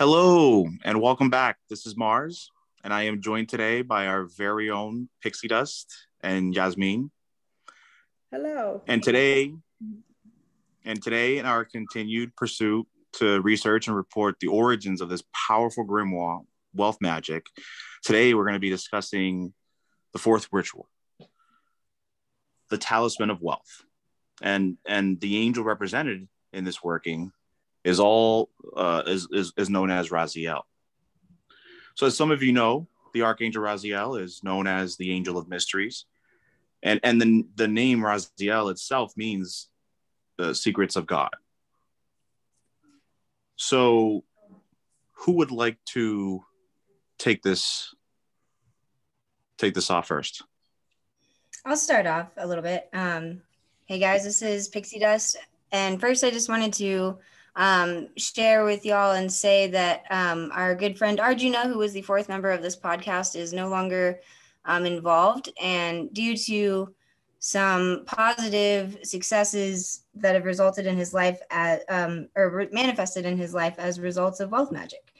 Hello and welcome back. This is Mars, and I am joined today by our very own Pixie Dust and Yasmin. Hello. And today, and today, in our continued pursuit to research and report the origins of this powerful grimoire, wealth magic, today we're going to be discussing the fourth ritual, the talisman of wealth, and and the angel represented in this working is all uh, is, is is known as Raziel. So, as some of you know, the archangel Raziel is known as the angel of mysteries, and and the the name Raziel itself means the secrets of God. So, who would like to take this take this off first? I'll start off a little bit. Um, hey guys, this is Pixie Dust, and first I just wanted to um, share with y'all and say that um, our good friend Arjuna, who was the fourth member of this podcast, is no longer um, involved, and due to some positive successes that have resulted in his life at, um, or manifested in his life as results of wealth magic.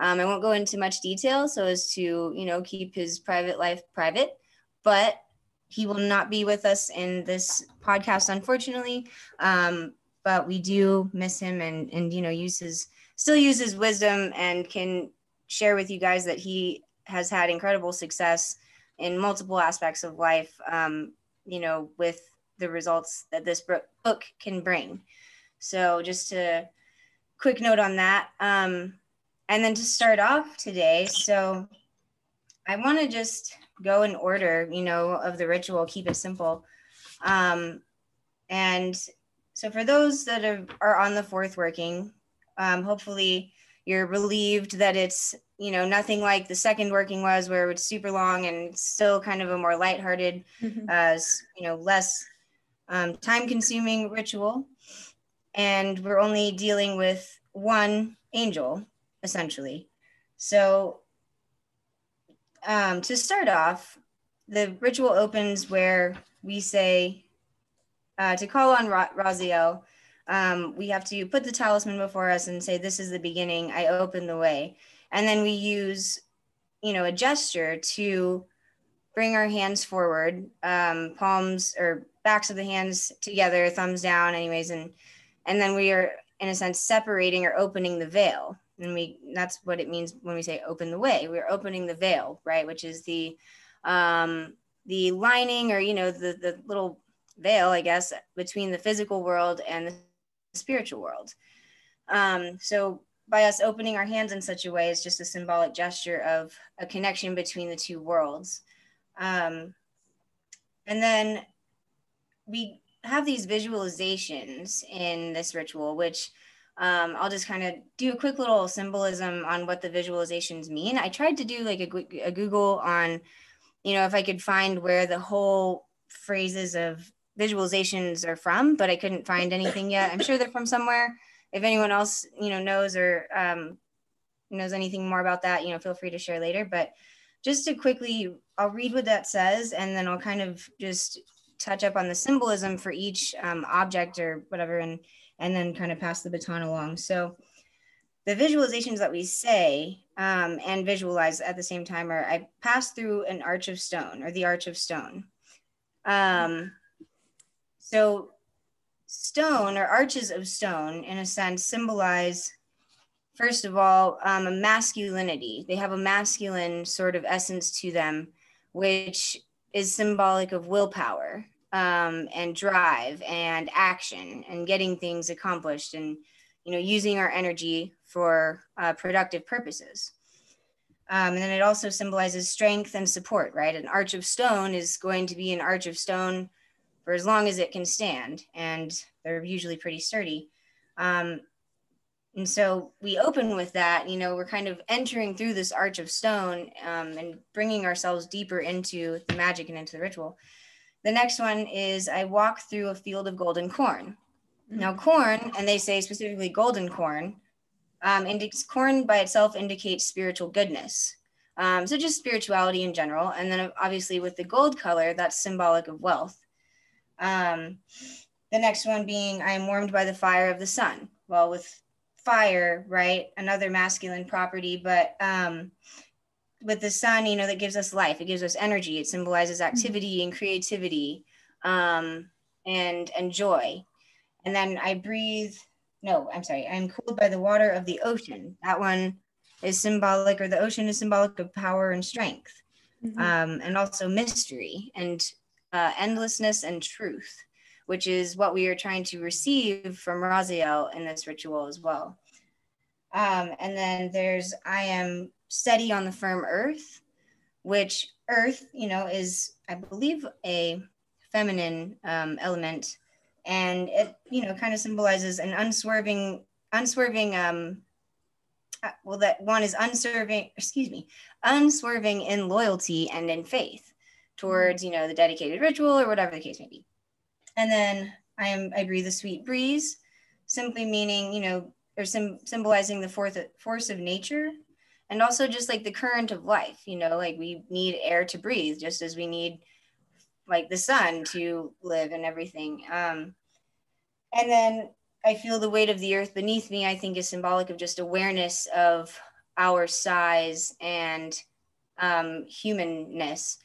Um, I won't go into much detail so as to, you know, keep his private life private, but he will not be with us in this podcast, unfortunately. Um, but we do miss him and, and, you know, use his, still use his wisdom and can share with you guys that he has had incredible success in multiple aspects of life. Um, you know, with the results that this book can bring. So just a quick note on that. Um, and then to start off today, so I want to just go in order, you know, of the ritual, keep it simple. Um, and so for those that are, are on the fourth working, um, hopefully you're relieved that it's you know nothing like the second working was where it's super long and still kind of a more lighthearted mm-hmm. uh, you know less um, time consuming ritual and we're only dealing with one angel essentially so um, to start off the ritual opens where we say uh, to call on Ra- Raziel um, we have to put the talisman before us and say, This is the beginning. I open the way. And then we use, you know, a gesture to bring our hands forward, um, palms or backs of the hands together, thumbs down, anyways. And, and then we are, in a sense, separating or opening the veil. And we, that's what it means when we say open the way. We're opening the veil, right? Which is the, um, the lining or, you know, the, the little veil, I guess, between the physical world and the spiritual world. Um, so by us opening our hands in such a way is just a symbolic gesture of a connection between the two worlds. Um, and then we have these visualizations in this ritual, which um, I'll just kind of do a quick little symbolism on what the visualizations mean. I tried to do like a, a Google on, you know, if I could find where the whole phrases of visualizations are from, but I couldn't find anything yet. I'm sure they're from somewhere. If anyone else, you know, knows or um, knows anything more about that, you know, feel free to share later. But just to quickly, I'll read what that says, and then I'll kind of just touch up on the symbolism for each um, object or whatever, and and then kind of pass the baton along. So the visualizations that we say um, and visualize at the same time are I pass through an arch of stone or the arch of stone. Um, so stone or arches of stone, in a sense, symbolize, first of all, um, a masculinity. They have a masculine sort of essence to them, which is symbolic of willpower um, and drive and action and getting things accomplished and you know using our energy for uh, productive purposes. Um, and then it also symbolizes strength and support, right? An arch of stone is going to be an arch of stone for as long as it can stand, and they're usually pretty sturdy. Um, and so we open with that, you know, we're kind of entering through this arch of stone um, and bringing ourselves deeper into the magic and into the ritual. The next one is I walk through a field of golden corn. Mm-hmm. Now, corn, and they say specifically golden corn, um, indicates corn by itself indicates spiritual goodness. Um, so just spirituality in general. And then obviously with the gold color, that's symbolic of wealth. Um, the next one being, I am warmed by the fire of the sun. Well, with fire, right? Another masculine property, but um, with the sun, you know, that gives us life. It gives us energy. It symbolizes mm-hmm. activity and creativity um, and and joy. And then I breathe. No, I'm sorry. I'm cooled by the water of the ocean. That one is symbolic, or the ocean is symbolic of power and strength, mm-hmm. um, and also mystery and uh, endlessness and truth which is what we are trying to receive from Raziel in this ritual as well. Um, and then there's I am steady on the firm earth, which earth, you know, is I believe a feminine um, element, and it you know kind of symbolizes an unswerving, unswerving. Um, uh, well, that one is unswerving. Excuse me, unswerving in loyalty and in faith towards you know the dedicated ritual or whatever the case may be. And then I am I breathe a sweet breeze, simply meaning, you know, or sim- symbolizing the fourth force of nature and also just like the current of life, you know, like we need air to breathe just as we need like the sun to live and everything. Um, and then I feel the weight of the earth beneath me, I think is symbolic of just awareness of our size and um, humanness,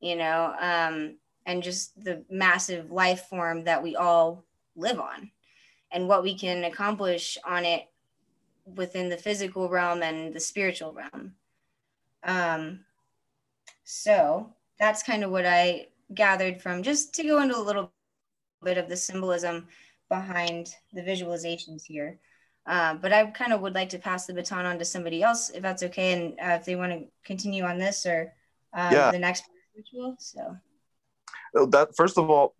you know. Um, and just the massive life form that we all live on and what we can accomplish on it within the physical realm and the spiritual realm. Um, so that's kind of what I gathered from just to go into a little bit of the symbolism behind the visualizations here. Uh, but I kind of would like to pass the baton on to somebody else if that's okay, and uh, if they want to continue on this or uh, yeah. the next ritual. So that first of all,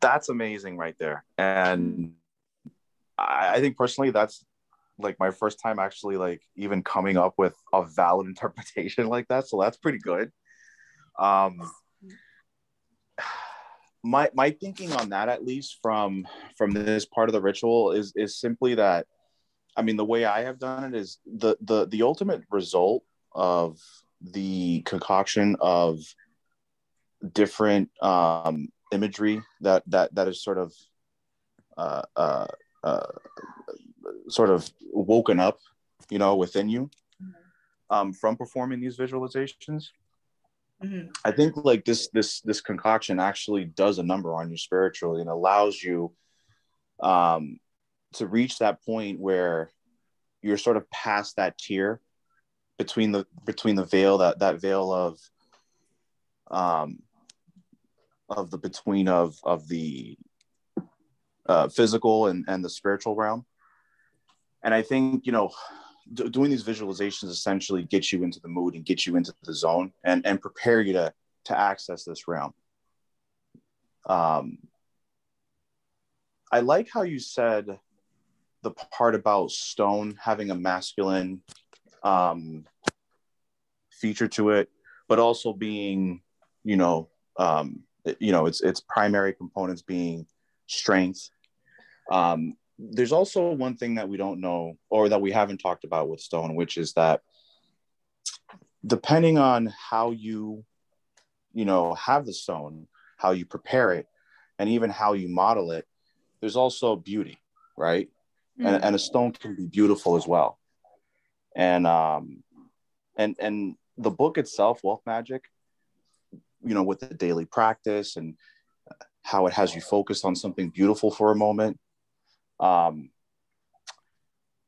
that's amazing right there. And I, I think personally, that's like my first time actually like even coming up with a valid interpretation like that. So that's pretty good. Um, my my thinking on that at least from from this part of the ritual is is simply that i mean the way i have done it is the the the ultimate result of the concoction of different um, imagery that that that is sort of uh, uh, uh, sort of woken up, you know, within you um, from performing these visualizations. Mm-hmm. I think like this this this concoction actually does a number on you spiritually and allows you um, to reach that point where you're sort of past that tier between the between the veil that that veil of um, of the between of of the uh, physical and and the spiritual realm. And i think you know d- doing these visualizations essentially gets you into the mood and get you into the zone and and prepare you to to access this realm. Um i like how you said the part about stone having a masculine um feature to it but also being you know um you know its its primary components being strength. Um, there's also one thing that we don't know or that we haven't talked about with stone which is that depending on how you you know have the stone how you prepare it and even how you model it there's also beauty right? Mm-hmm. and, and a stone can be beautiful as well. And um and and the book itself wealth magic you know with the daily practice and how it has you focused on something beautiful for a moment. Um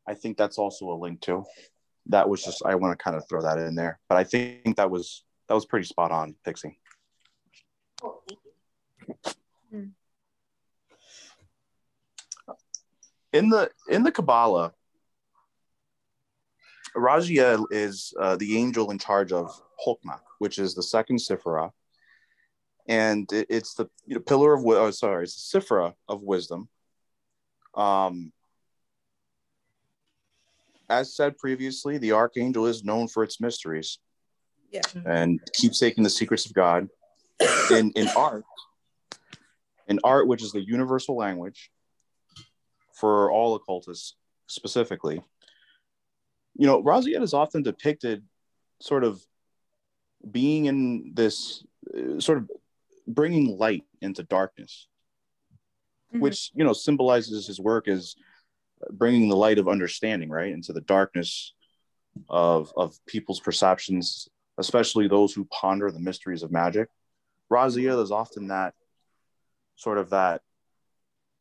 i think that's also a link too. That was just i want to kind of throw that in there but i think that was that was pretty spot on pixie. In the in the kabbalah Raziel is uh, the angel in charge of Chokmah, which is the second Sephirah, and it's the you know, pillar of oh, sorry, it's the Sephirah of wisdom. Um, as said previously, the archangel is known for its mysteries. Yeah. And keeps taking the secrets of God. In in art, in art, which is the universal language for all occultists specifically, you know, Raziel is often depicted sort of being in this uh, sort of bringing light into darkness, mm-hmm. which you know symbolizes his work as bringing the light of understanding right into the darkness of of people's perceptions especially those who ponder the mysteries of magic raziel is often that sort of that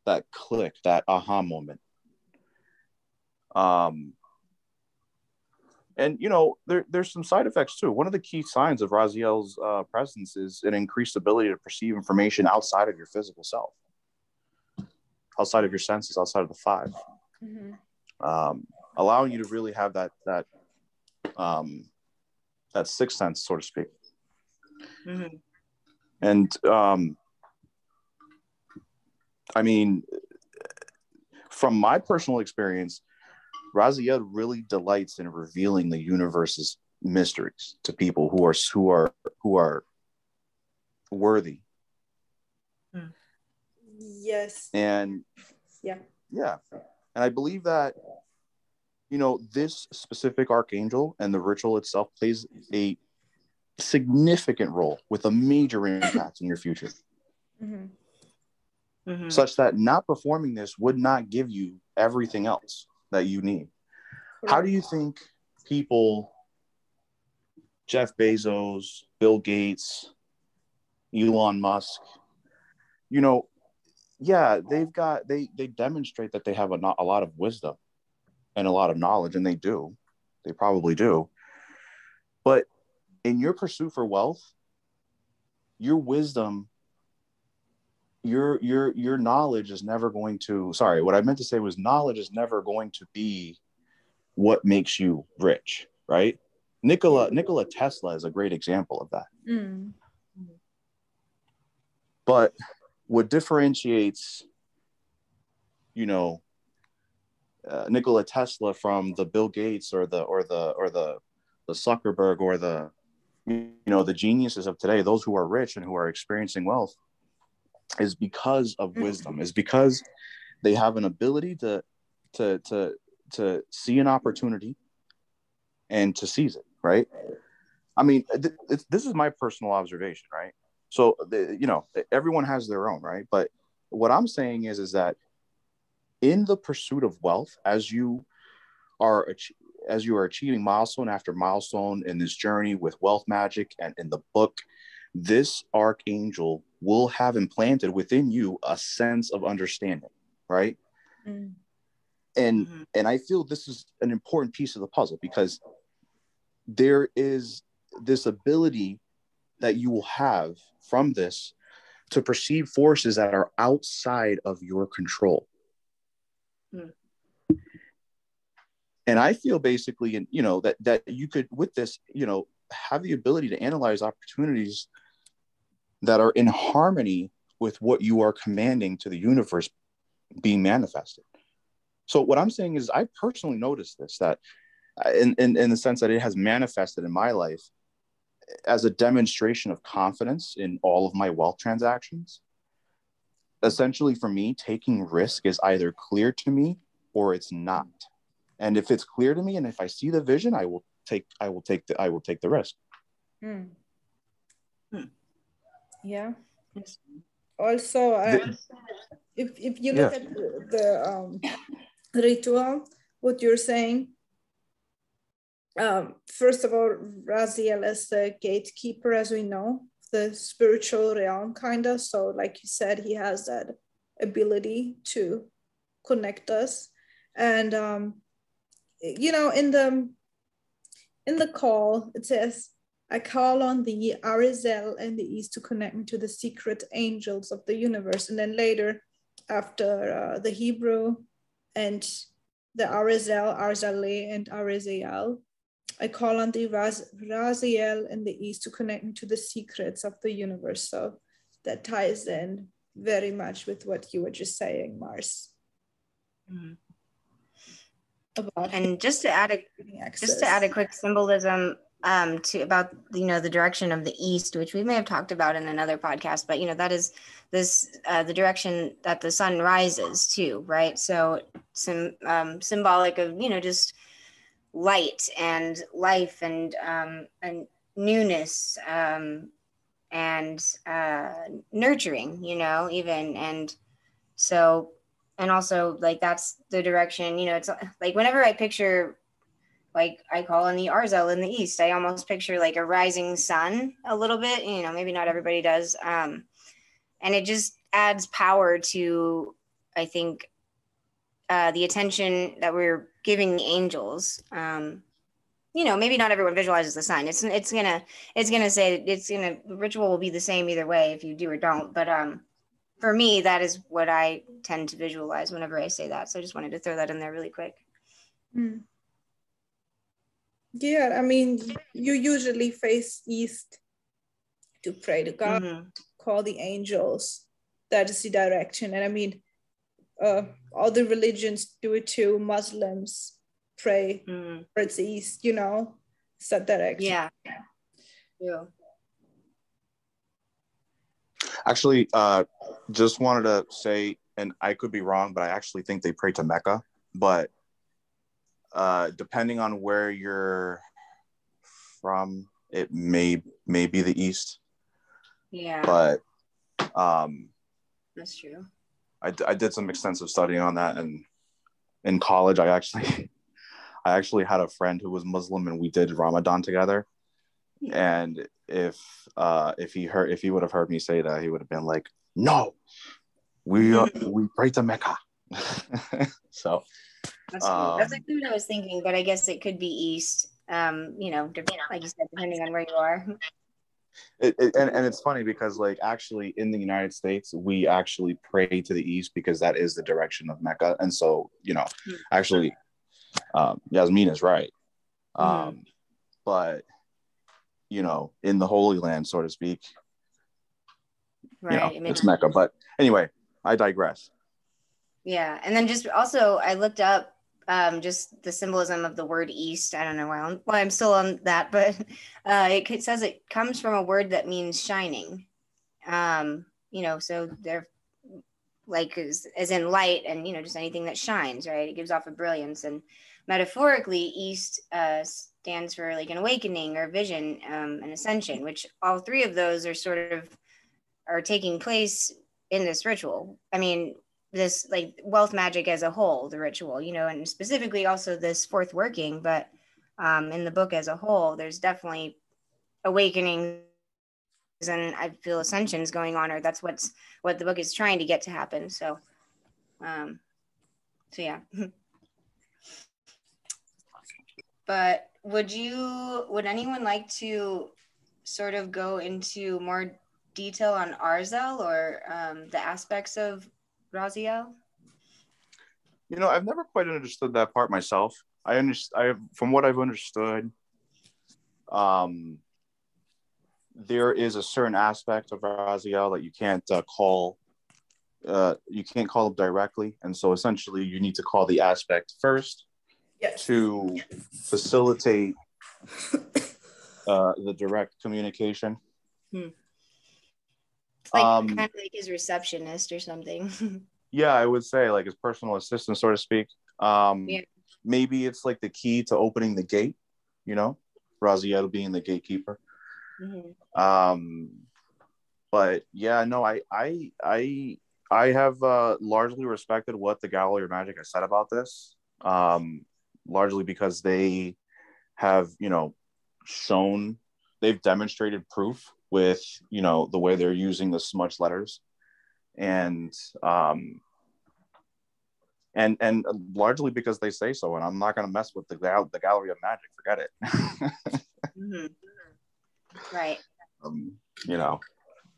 that click that aha moment um and you know there, there's some side effects too one of the key signs of raziel's uh, presence is an increased ability to perceive information outside of your physical self outside of your senses outside of the 5 mm-hmm. um, allowing you to really have that that um, that sixth sense so to speak mm-hmm. and um, i mean from my personal experience Raziel really delights in revealing the universe's mysteries to people who are who are who are worthy. Hmm. Yes. And yeah. Yeah. And I believe that you know this specific archangel and the ritual itself plays a significant role with a major impact in your future. Mm-hmm. Mm-hmm. Such that not performing this would not give you everything else that you need. How do you think people, Jeff Bezos, Bill Gates, Elon Musk, you know, yeah, they've got they they demonstrate that they have a, not, a lot of wisdom and a lot of knowledge, and they do, they probably do. But in your pursuit for wealth, your wisdom your your your knowledge is never going to sorry what i meant to say was knowledge is never going to be what makes you rich right nikola nikola tesla is a great example of that mm. but what differentiates you know uh, nikola tesla from the bill gates or the or the or the the zuckerberg or the you know the geniuses of today those who are rich and who are experiencing wealth is because of mm. wisdom is because they have an ability to to to to see an opportunity and to seize it right? I mean th- this is my personal observation right? So you know everyone has their own right? But what i'm saying is is that in the pursuit of wealth as you are as you are achieving milestone after milestone in this journey with wealth magic and in the book this archangel will have implanted within you a sense of understanding, right? Mm. And mm-hmm. and I feel this is an important piece of the puzzle because there is this ability that you will have from this to perceive forces that are outside of your control. Mm. And I feel basically, and you know, that that you could with this, you know, have the ability to analyze opportunities that are in harmony with what you are commanding to the universe being manifested. So what I'm saying is I personally noticed this that in, in, in the sense that it has manifested in my life as a demonstration of confidence in all of my wealth transactions. Essentially for me, taking risk is either clear to me or it's not. And if it's clear to me and if I see the vision, I will take I will take the I will take the risk. Hmm. Yeah. Also, uh, if, if you look yeah. at the, the um, ritual, what you're saying, um, first of all, Raziel is the gatekeeper, as we know, the spiritual realm, kind of. So, like you said, he has that ability to connect us. And um, you know, in the in the call, it says I call on the Arizel and the East to connect me to the secret angels of the universe. And then later, after uh, the Hebrew and the Arizel, Arzale, and Arizael, I call on the Raz- Raziel and the East to connect me to the secrets of the universe. So that ties in very much with what you were just saying, Mars. Mm-hmm. About and just to add a just to add a quick symbolism um, to about you know the direction of the east, which we may have talked about in another podcast, but you know that is this uh, the direction that the sun rises to, right? So some um, symbolic of you know just light and life and um, and newness um, and uh, nurturing, you know, even and so and also like that's the direction you know it's like whenever i picture like i call in the arzel in the east. I almost picture like a rising sun a little bit you know maybe not everybody does um and it just adds power to i think uh, the attention that we're giving the angels um you know maybe not everyone visualizes the sun. It's it's gonna it's gonna say it's gonna ritual will be the same either way if you do or don't but um for me that is what i tend to visualize whenever i say that so i just wanted to throw that in there really quick. Mm. Yeah, I mean, you usually face east to pray to God, Mhm. call the angels. That is the direction. And I mean, uh, other religions do it too. Muslims pray Mhm. towards the east, you know, it's that direction. yeah yeah Actually, uh, just wanted to say, and I could be wrong, but I actually think they pray to Mecca. But uh, depending on where you're from, it may may be the east. yeah But um, that's true I, I did some extensive studying on that, and in college, I actually I actually had a friend who was Muslim, and we did Ramadan together. And if uh, if he heard if he would have heard me say that, he would have been like, "No, we uh, we pray to Mecca." so that's cool. that's Um, like what i was thinking but i guess it could be east um you know like you said depending on where you are it, it, and, and it's funny because like actually in the united states we actually pray to the east because that is the direction of mecca and so you know Hmm. actually um yasmin is right Mhm. um but you know in the holy land so to speak right you know it's mecca but anyway i digress Yeah, and then just also I looked up um, just the symbolism of the word east. I don't know why I'm, why I'm still on that, but uh, it, c- says it comes from a word that means shining. Um, you know, so they're like as, as in light and you know just anything that shines, right? It gives off a brilliance, and metaphorically, east uh, stands for like an awakening or vision, um, an ascension, which all three of those are sort of are taking place in this ritual. I mean, this like wealth magic as a whole, the ritual, you know, and specifically also this fourth working, but um, in the book as a whole, there's definitely awakenings and I feel ascensions going on, or that's what's what the book is trying to get to happen. So, um, so yeah. but would you, would anyone like to sort of go into more detail on Arzel or um, the aspects of Raziel? you know i've never quite understood that part myself i understand i from what i've understood um there is a certain aspect of Raziel that you can't uh, call uh, you can't call them directly and so essentially you need to call the aspect first Yes. to facilitate uh, the direct communication It's like Um, kind of like his receptionist or something. yeah i would say like his personal assistant so to speak um Yeah. maybe it's like the key to opening the gate you know Raziel being the gatekeeper Mm-hmm. um but yeah no i i i i have uh largely respected what the gallery of magic has said about this um largely because they have you know shown they've demonstrated proof with you know the way they're using the smudge letters and um and and largely because they say so and i'm not going to mess with the gal- the gallery of magic forget it Mhm. Right. um, you know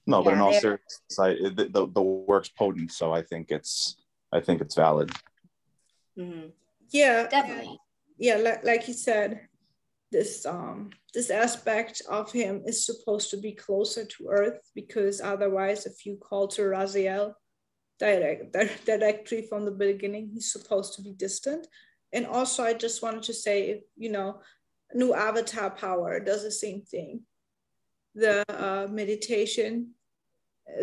no but in all seriousness I, the, the, the work's potent so i think it's i think it's valid hmm Yeah. Definitely. yeah like, like you said this um this aspect of him is supposed to be closer to earth because otherwise if you call to raziel direct directly from the beginning he's supposed to be distant and also i just wanted to say you know new avatar power does the same thing the uh, meditation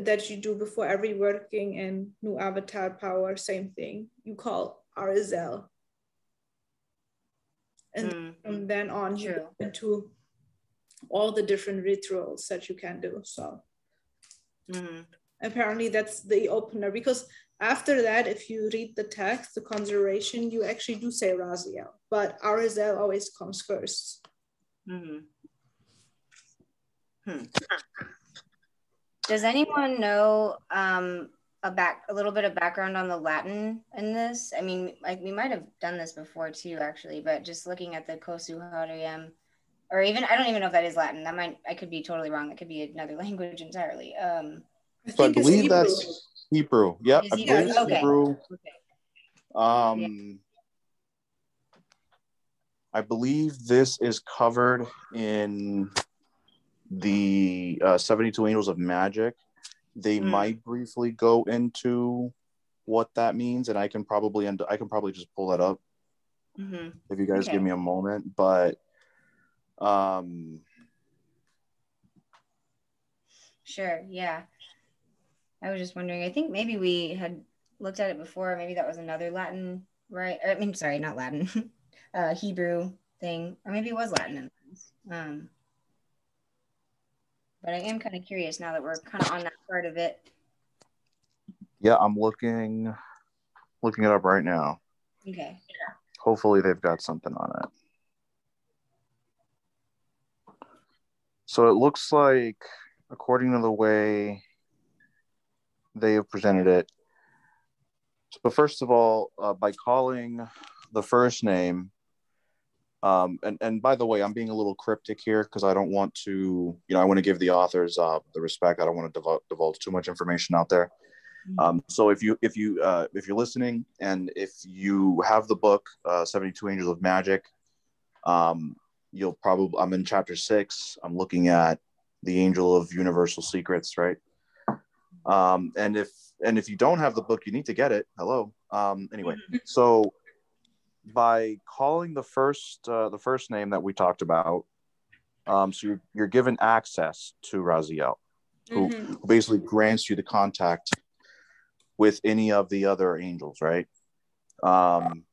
that you do before every working and new avatar power same thing you call Arzel. And Mm, from then on you True. go into all the different rituals that you can do so mhm. apparently that's the opener because after that, if you read the text, the conjuration, you actually do say Raziel, but Azazel always comes 1st Mm-hmm. Hmm. Does anyone know um, a back a little bit of background on the Latin in this? I mean, like we might have done this before too, actually, but just looking at the Kosu Hauriem, or even I don't even know if that is Latin. That might I could be totally wrong. That could be another language entirely. Um, I so I believe that's Hebrew. Yep, I believe it's okay. Hebrew. Okay. Um, yeah. I believe this is covered in the uh, 72 Angels of Magic. They mm. might briefly go into what that means, and I can probably end. I can probably just pull that up mm-hmm. if you guys okay. give me a moment. But um, sure, yeah. I was just wondering. I think maybe we had looked at it before. Maybe that was another Latin, right? Or, I mean, sorry, not Latin, uh, Hebrew thing, or maybe it was Latin. Um, but I am kind of curious now that we're kind of on that part of it. Yeah, I'm looking, looking it up right now. Okay. Yeah. Hopefully, they've got something on it. So it looks like, according to the way they have presented it. So first of all, uh, by calling the first name, um, and and by the way, I'm being a little cryptic here because I don't want to, you know, I want to give the authors uh, the respect. I don't want to divulge, divulge too much information out there. Mm-hmm. Um, so if you if you uh, if you're listening and if you have the book uh, 72 Angels of Magic, um, you'll probably I'm in chapter six. I'm looking at the Angel of Universal Secrets, right? Um, and if and if you don't have the book, you need to get it. Hello. Um, anyway, mm-hmm. so by calling the first uh, the first name that we talked about, um, so you're, you're given access to Raziel, who, mm-hmm. who basically grants you the contact with any of the other angels, right? Um,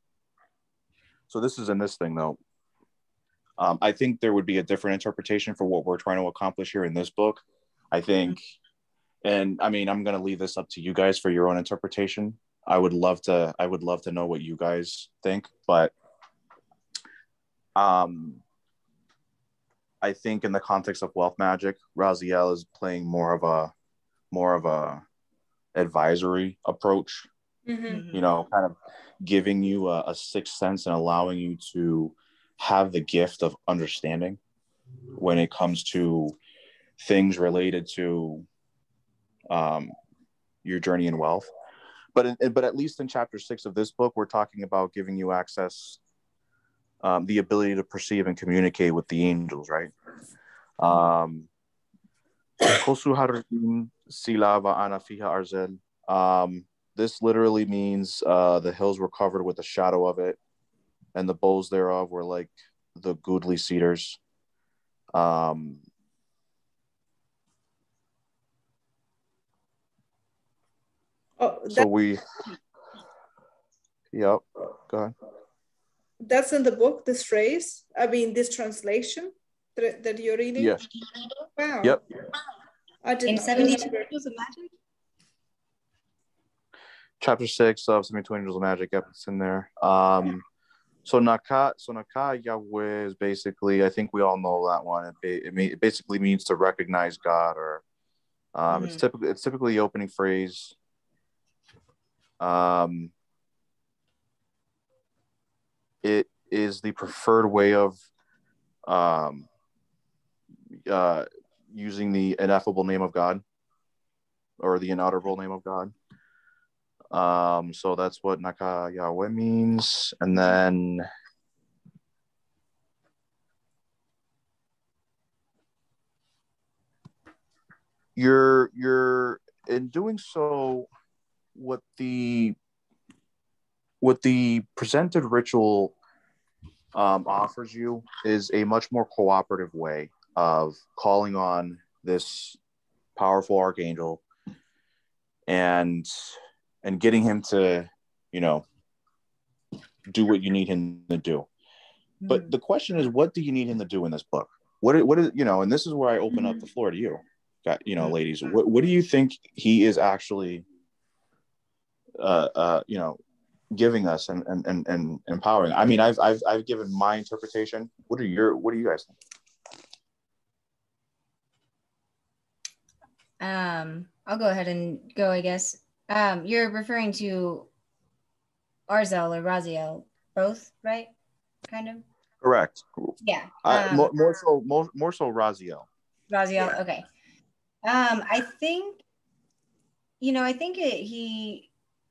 so this is in this thing though. Um, I think there would be a different interpretation for what we're trying to accomplish here in this book. I think and i mean i'm going to leave this up to you guys for your own interpretation i would love to i would love to know what you guys think but um i think in the context of wealth magic raziel is playing more of a more of a advisory approach mm-hmm. you know kind of giving you a, a sixth sense and allowing you to have the gift of understanding when it comes to things related to um, your journey in wealth. But in, but at least in chapter six of this book, we're talking about giving you access, um, the ability to perceive and communicate with the angels, right? Um, um, this literally means uh, the hills were covered with the shadow of it, and the boughs thereof were like the goodly cedars. Um, Oh, so we, yep, go ahead. That's in the book, this phrase, I mean, this translation that, that you're reading? Yes. Wow. Yep. I did in 72 Angels of Magic? Chapter 6 of 72 Angels of Magic, yep, it's in there. Um, so Naka, so Naka Yahweh is basically, I think we all know that one. It, it, it basically means to recognize God, or um, mm-hmm. it's typically it's typically the opening phrase um, it is the preferred way of um, uh, using the ineffable name of God or the inaudible name of God. Um, so that's what Naka Yahweh means. And then you're you're in doing so what the what the presented ritual um, offers you is a much more cooperative way of calling on this powerful archangel and and getting him to you know do what you need him to do mm-hmm. but the question is what do you need him to do in this book what what is you know and this is where i open mm-hmm. up the floor to you got you know ladies what, what do you think he is actually uh, uh, you know, giving us and, and, and, and empowering. I mean, I've, I've, I've given my interpretation. What are your, what do you guys think? Um, I'll go ahead and go, I guess. Um, you're referring to Arzel or Raziel, both, right? Kind of. Correct. Yeah. Uh, more, more so, more, more so Raziel. Raziel, yeah. okay. Um, I think, you know, I think it, he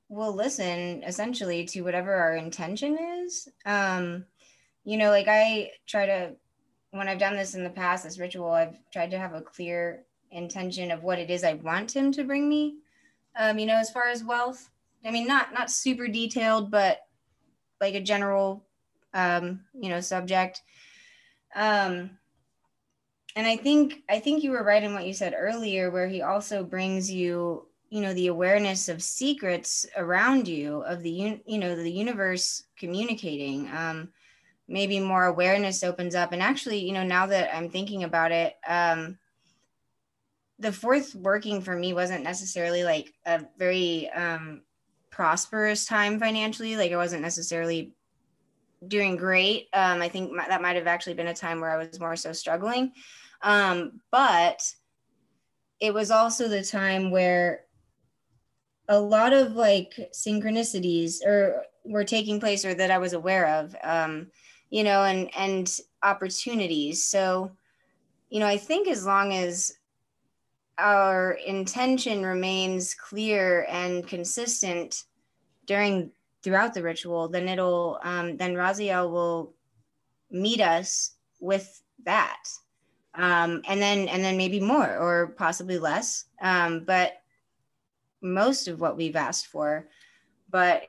will listen essentially to whatever our intention is. Um, you know, like I try to, when I've done this in the past, this ritual, I've tried to have a clear intention of what it is I want him to bring me. Um, you know, as far as wealth, I mean, not not super detailed, but like a general, um, you know, subject. Um, and I think I think you were right in what you said earlier, where he also brings you, you know, the awareness of secrets around you, of the you know the universe communicating. Um, maybe more awareness opens up, and actually, you know, now that I'm thinking about it, um, the fourth working for me wasn't necessarily like a very um, prosperous time financially. Like I wasn't necessarily doing great. Um, I think my, that might have actually been a time where I was more so struggling. Um, but it was also the time where a lot of like synchronicities or were taking place or that I was aware of, um, you know, and, and opportunities. So, you know, I think as long as our intention remains clear and consistent during throughout the ritual, then it'll um, then Raziel will meet us with that, um, and then and then maybe more or possibly less, um, but most of what we've asked for, but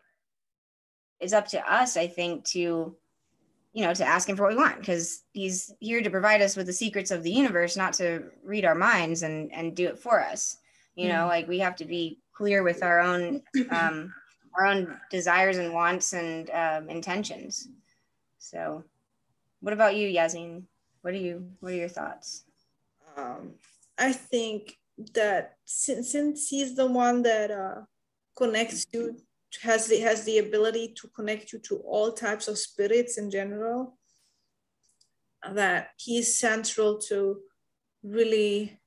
it's up to us, I think, to you know, to ask him for what we want because he's here to provide us with the secrets of the universe, not to read our minds and and do it for us. You know, mm. like we have to be clear with our own um, our own desires and wants and um, intentions. So, what about you, Yasmin? What are you? What are your thoughts? Um, I think that since since he's the one that uh, connects you has the has the ability to connect you to all types of spirits in general that he's central to really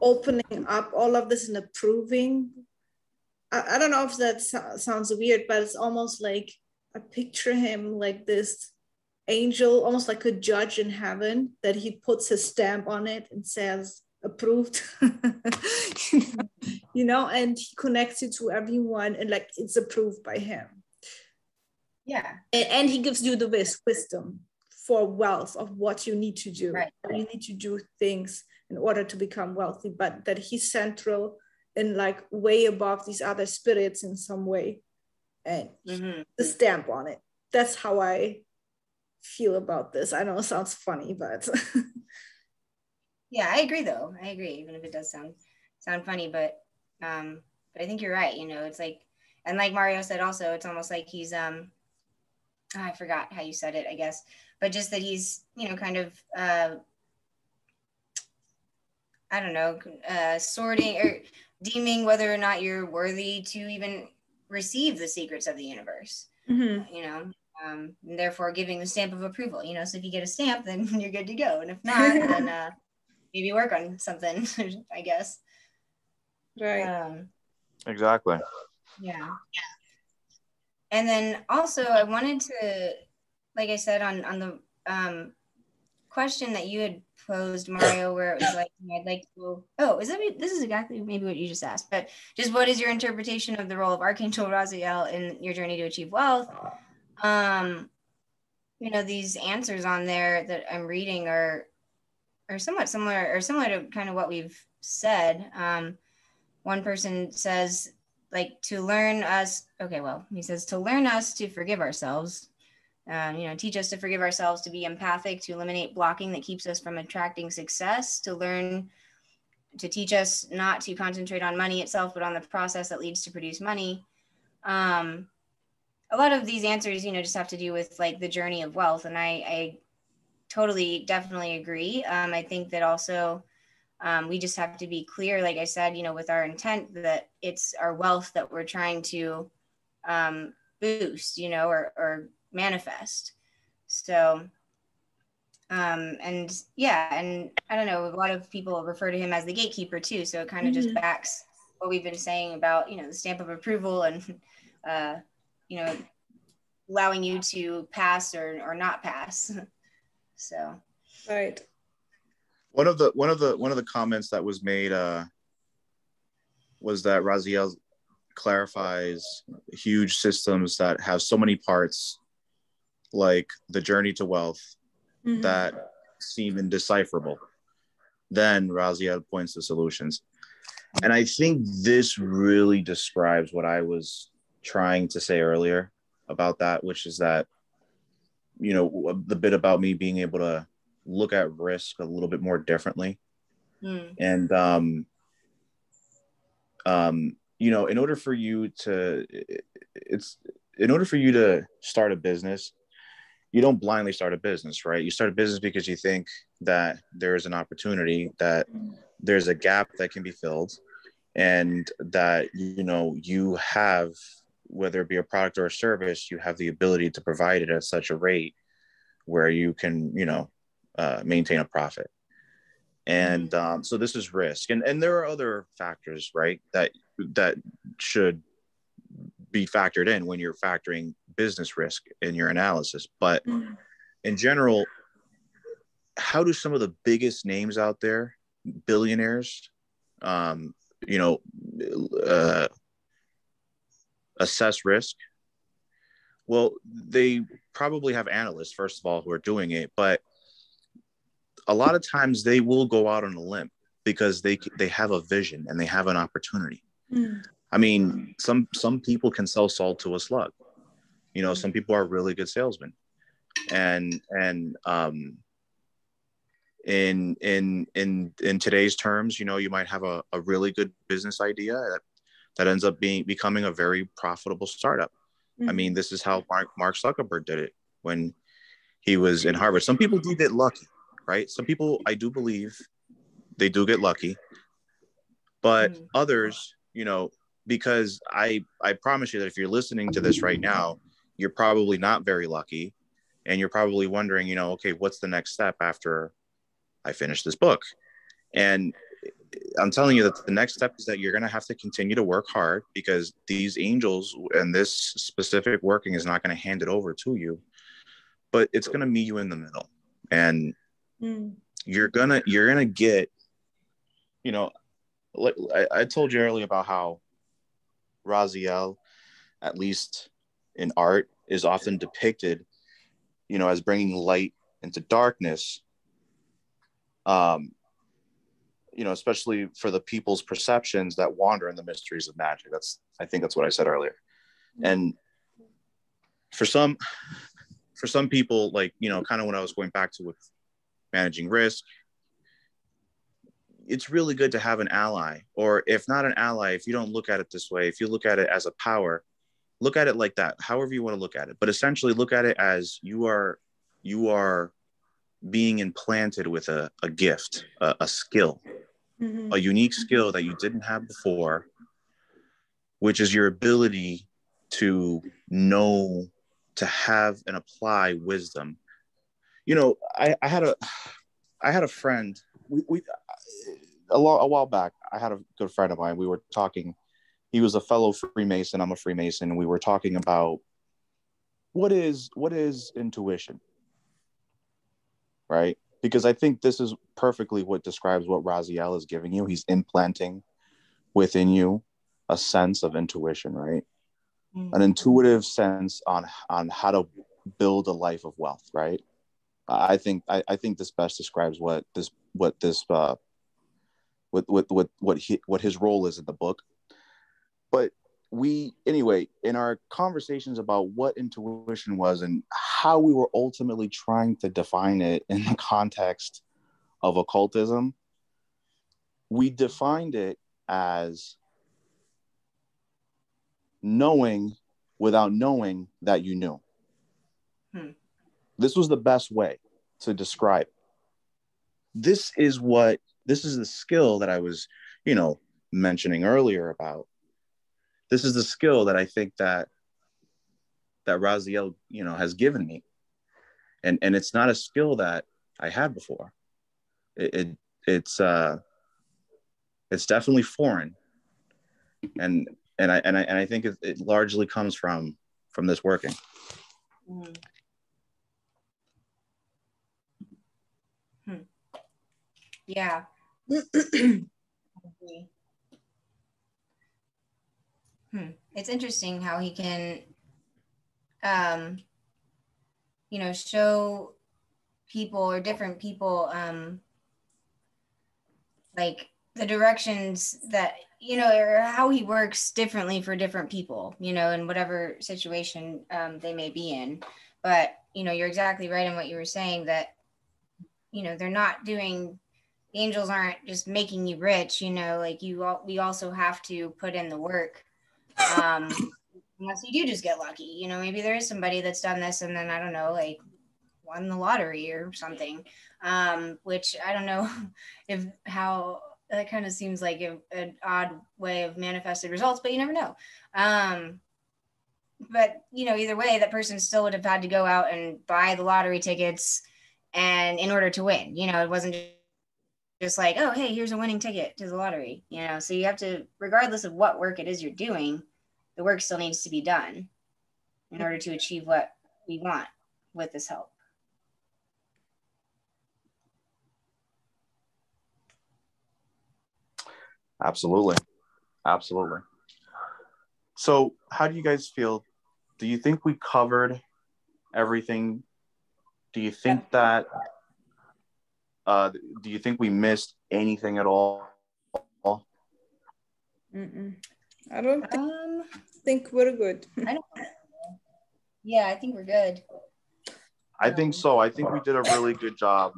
opening up all of this and approving. I, I don't know if that so- sounds weird but it's almost like i picture him like this angel almost like a judge in heaven that he puts his stamp on it and says approved. You know and he connects it to everyone and like it's approved by him. Yeah. And, and he gives you the wisdom for wealth of what you need to do. Right. you need to do things in order to become wealthy but that he's central and like way above these other spirits in some way. And mm-hmm. the stamp on it. That's how i feel about this. I know it sounds funny but Yeah, I agree though. I agree, even if it does sound sound funny, but um, but I think you're right. You know, it's like, and like Mario said, also, it's almost like he's um, oh, I forgot how you said it, I guess, but just that he's you know kind of uh, I don't know, uh, sorting or deeming whether or not you're worthy to even receive the secrets of the universe. Mm-hmm. You know, um, and therefore giving the stamp of approval. You know, so if you get a stamp, then you're good to go, and if not, then uh, maybe work on something, I guess. Right. Um, exactly. Yeah. Yeah. And then also I wanted to, like I said, on, on the um, question that you had posed, Mario, where it was like, I'd like to, oh, is that, this is exactly maybe what you just asked, but just what is your interpretation of the role of Archangel Raziel in your journey to achieve wealth? Um, you know, these answers on there that I'm reading are are somewhat similar or similar to kind of what we've said. Um, one person says, like, to learn us, okay, well, he says, to learn us to forgive ourselves, um, you know, teach us to forgive ourselves, to be empathic, to eliminate blocking that keeps us from attracting success, to learn, to teach us not to concentrate on money itself, but on the process that leads to produce money. Um, a lot of these answers, you know, just have to do with like the journey of wealth. And I, I totally definitely agree um, i think that also Um, we just have to be clear, like I said, you know, with our intent that it's our wealth that we're trying to um, boost, you know, or, or manifest. So, um, and yeah, and I don't know, a lot of people refer to him as the gatekeeper too. So it kind of mm-hmm. just backs what we've been saying about, you know, the stamp of approval and, uh, you know, allowing you to pass or, or not pass. so, right. One of the, one of the, one of the comments that was made, uh, was that Raziel clarifies huge systems that have so many parts like the journey to wealth mm-hmm. that seem indecipherable then raziel points to solutions and i think this really describes what i was trying to say earlier about that which is that you know the bit about me being able to look at risk a little bit more differently mm. and um um you know in order for you to it's in order for you to start a business you don't blindly start a business right you start a business because you think that there's an opportunity that there's a gap that can be filled and that you know you have whether it be a product or a service you have the ability to provide it at such a rate where you can you know uh, maintain a profit and mm-hmm. um, so this is risk and and there are other factors right that that should be factored in when you're factoring business risk in your analysis but mm-hmm. in general how do some of the biggest names out there billionaires um, you know uh, assess risk well they probably have analysts first of all who are doing it but a lot of times they will go out on a limb because they they have a vision and they have an opportunity. Mm. I mean, some some people can sell salt to a slug. You know, some people are really good salesmen, and and um, in in in in today's terms, you know, you might have a, a really good business idea that that ends up being becoming a very profitable startup. Mm. I mean, this is how Mark Mark Zuckerberg did it when he was in Harvard. Some people do get lucky right? Some people, I do believe, they do get lucky, but mm. others, you know, because I I promise you that if you're listening to this right now, you're probably not very lucky, and you're probably wondering, you know, okay, what's the next step after I finish this book? And I'm telling you that the next step is that you're going to have to continue to work hard because these angels and this specific working is not going to hand it over to you, but it's going to meet you in the middle. And mm. you're gonna you're gonna get you know like I, I told you earlier about how raziel at least in art is often depicted you know as bringing light into darkness um you know especially for the people's perceptions that wander in the mysteries of magic that's i think that's what i said earlier mm. and for some for some people like you know kind of when i was going back to with managing risk. It's really good to have an ally, or if not an ally, if you don't look at it this way, if you look at it as a power, look at it like that, however you want to look at it. But essentially, look at it as you are you are being implanted with a, a gift, a, a skill, mm-hmm. a unique skill that you didn't have before, which is your ability to know, to have and apply wisdom you know, I, I had a, I had a friend. We, we a, lo- a while back. I had a good friend of mine. We were talking. He was a fellow Freemason. I'm a Freemason, and we were talking about what is what is intuition, right? Because I think this is perfectly what describes what Raziel is giving you. He's implanting within you a sense of intuition, right? Mm-hmm. An intuitive sense on on how to build a life of wealth, right? I think I, I think this best describes what this what this uh, what what what what he what his role is in the book. But we anyway in our conversations about what intuition was and how we were ultimately trying to define it in the context of occultism, we defined it as knowing without knowing that you knew. Hmm. This was the best way to describe. This is what this is the skill that I was, you know, mentioning earlier about. This is the skill that I think that that Raziel, you know, has given me. And and it's not a skill that I had before. It, it it's uh it's definitely foreign. And and I and I and I think it, it largely comes from from this working. Mm. Hmm. Yeah. hmm. It's interesting how he can, um, you know, show people or different people, um, like the directions that you know or how he works differently for different people you know in whatever situation um, they may be in but you know you're exactly right in what you were saying that you know they're not doing the angels aren't just making you rich you know like you all we also have to put in the work um unless you do just get lucky you know maybe there is somebody that's done this and then i don't know like won the lottery or something. Um which i don't know if how that kind of seems like a, an odd way of manifested results but you never know. Um but you know either way that person still would have had to go out and buy the lottery tickets and in order to win you know it wasn't just like oh hey here's a winning ticket to the lottery you know? So you have to regardless of what work it is you're doing the work still needs to be done in order to achieve what we want with this help. Absolutely. Absolutely. So how do you guys feel? Do you think we covered everything? Do you think that uh, do you think we missed anything at all? Mm-mm. I don't think, um, think we're good. I don't, yeah, I think we're good. I think so. I think we did a really good job.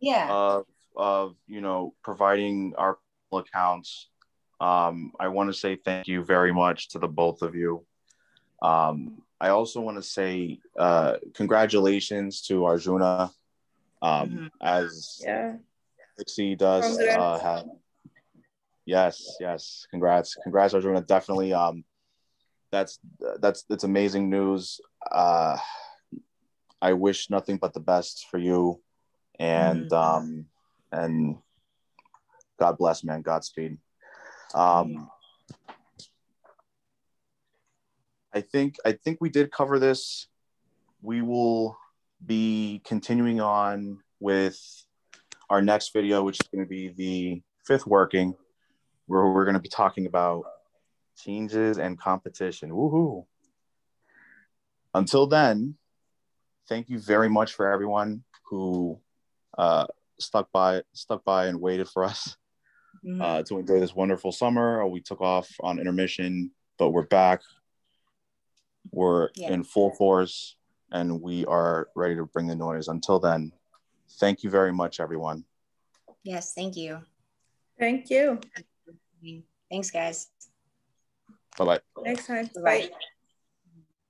Yeah. Of, of you know providing our accounts. Um, I want to say thank you very much to the both of you. Um, I also want to say uh, congratulations to Arjuna um, mm-hmm. as yeah. Pixie does uh, have. Yes, yes, congrats, congrats, Arjuna. Definitely, um, that's that's that's amazing news. Uh, I wish nothing but the best for you, and mm-hmm. um, and God bless, man. Godspeed. Um, I think I think we did cover this. We will be continuing on with our next video, which is going to be the fifth working, where we're going to be talking about changes and competition. Woohoo! Until then, thank you very much for everyone who uh, stuck by stuck by and waited for us mm-hmm. uh, to enjoy this wonderful summer. We took off on intermission, but we're back. We're yeah. in full force and we are ready to bring the noise. Until then, thank you very much, everyone. Yes, thank you. Thank you. Thanks, guys. Bye bye. Next time. Bye.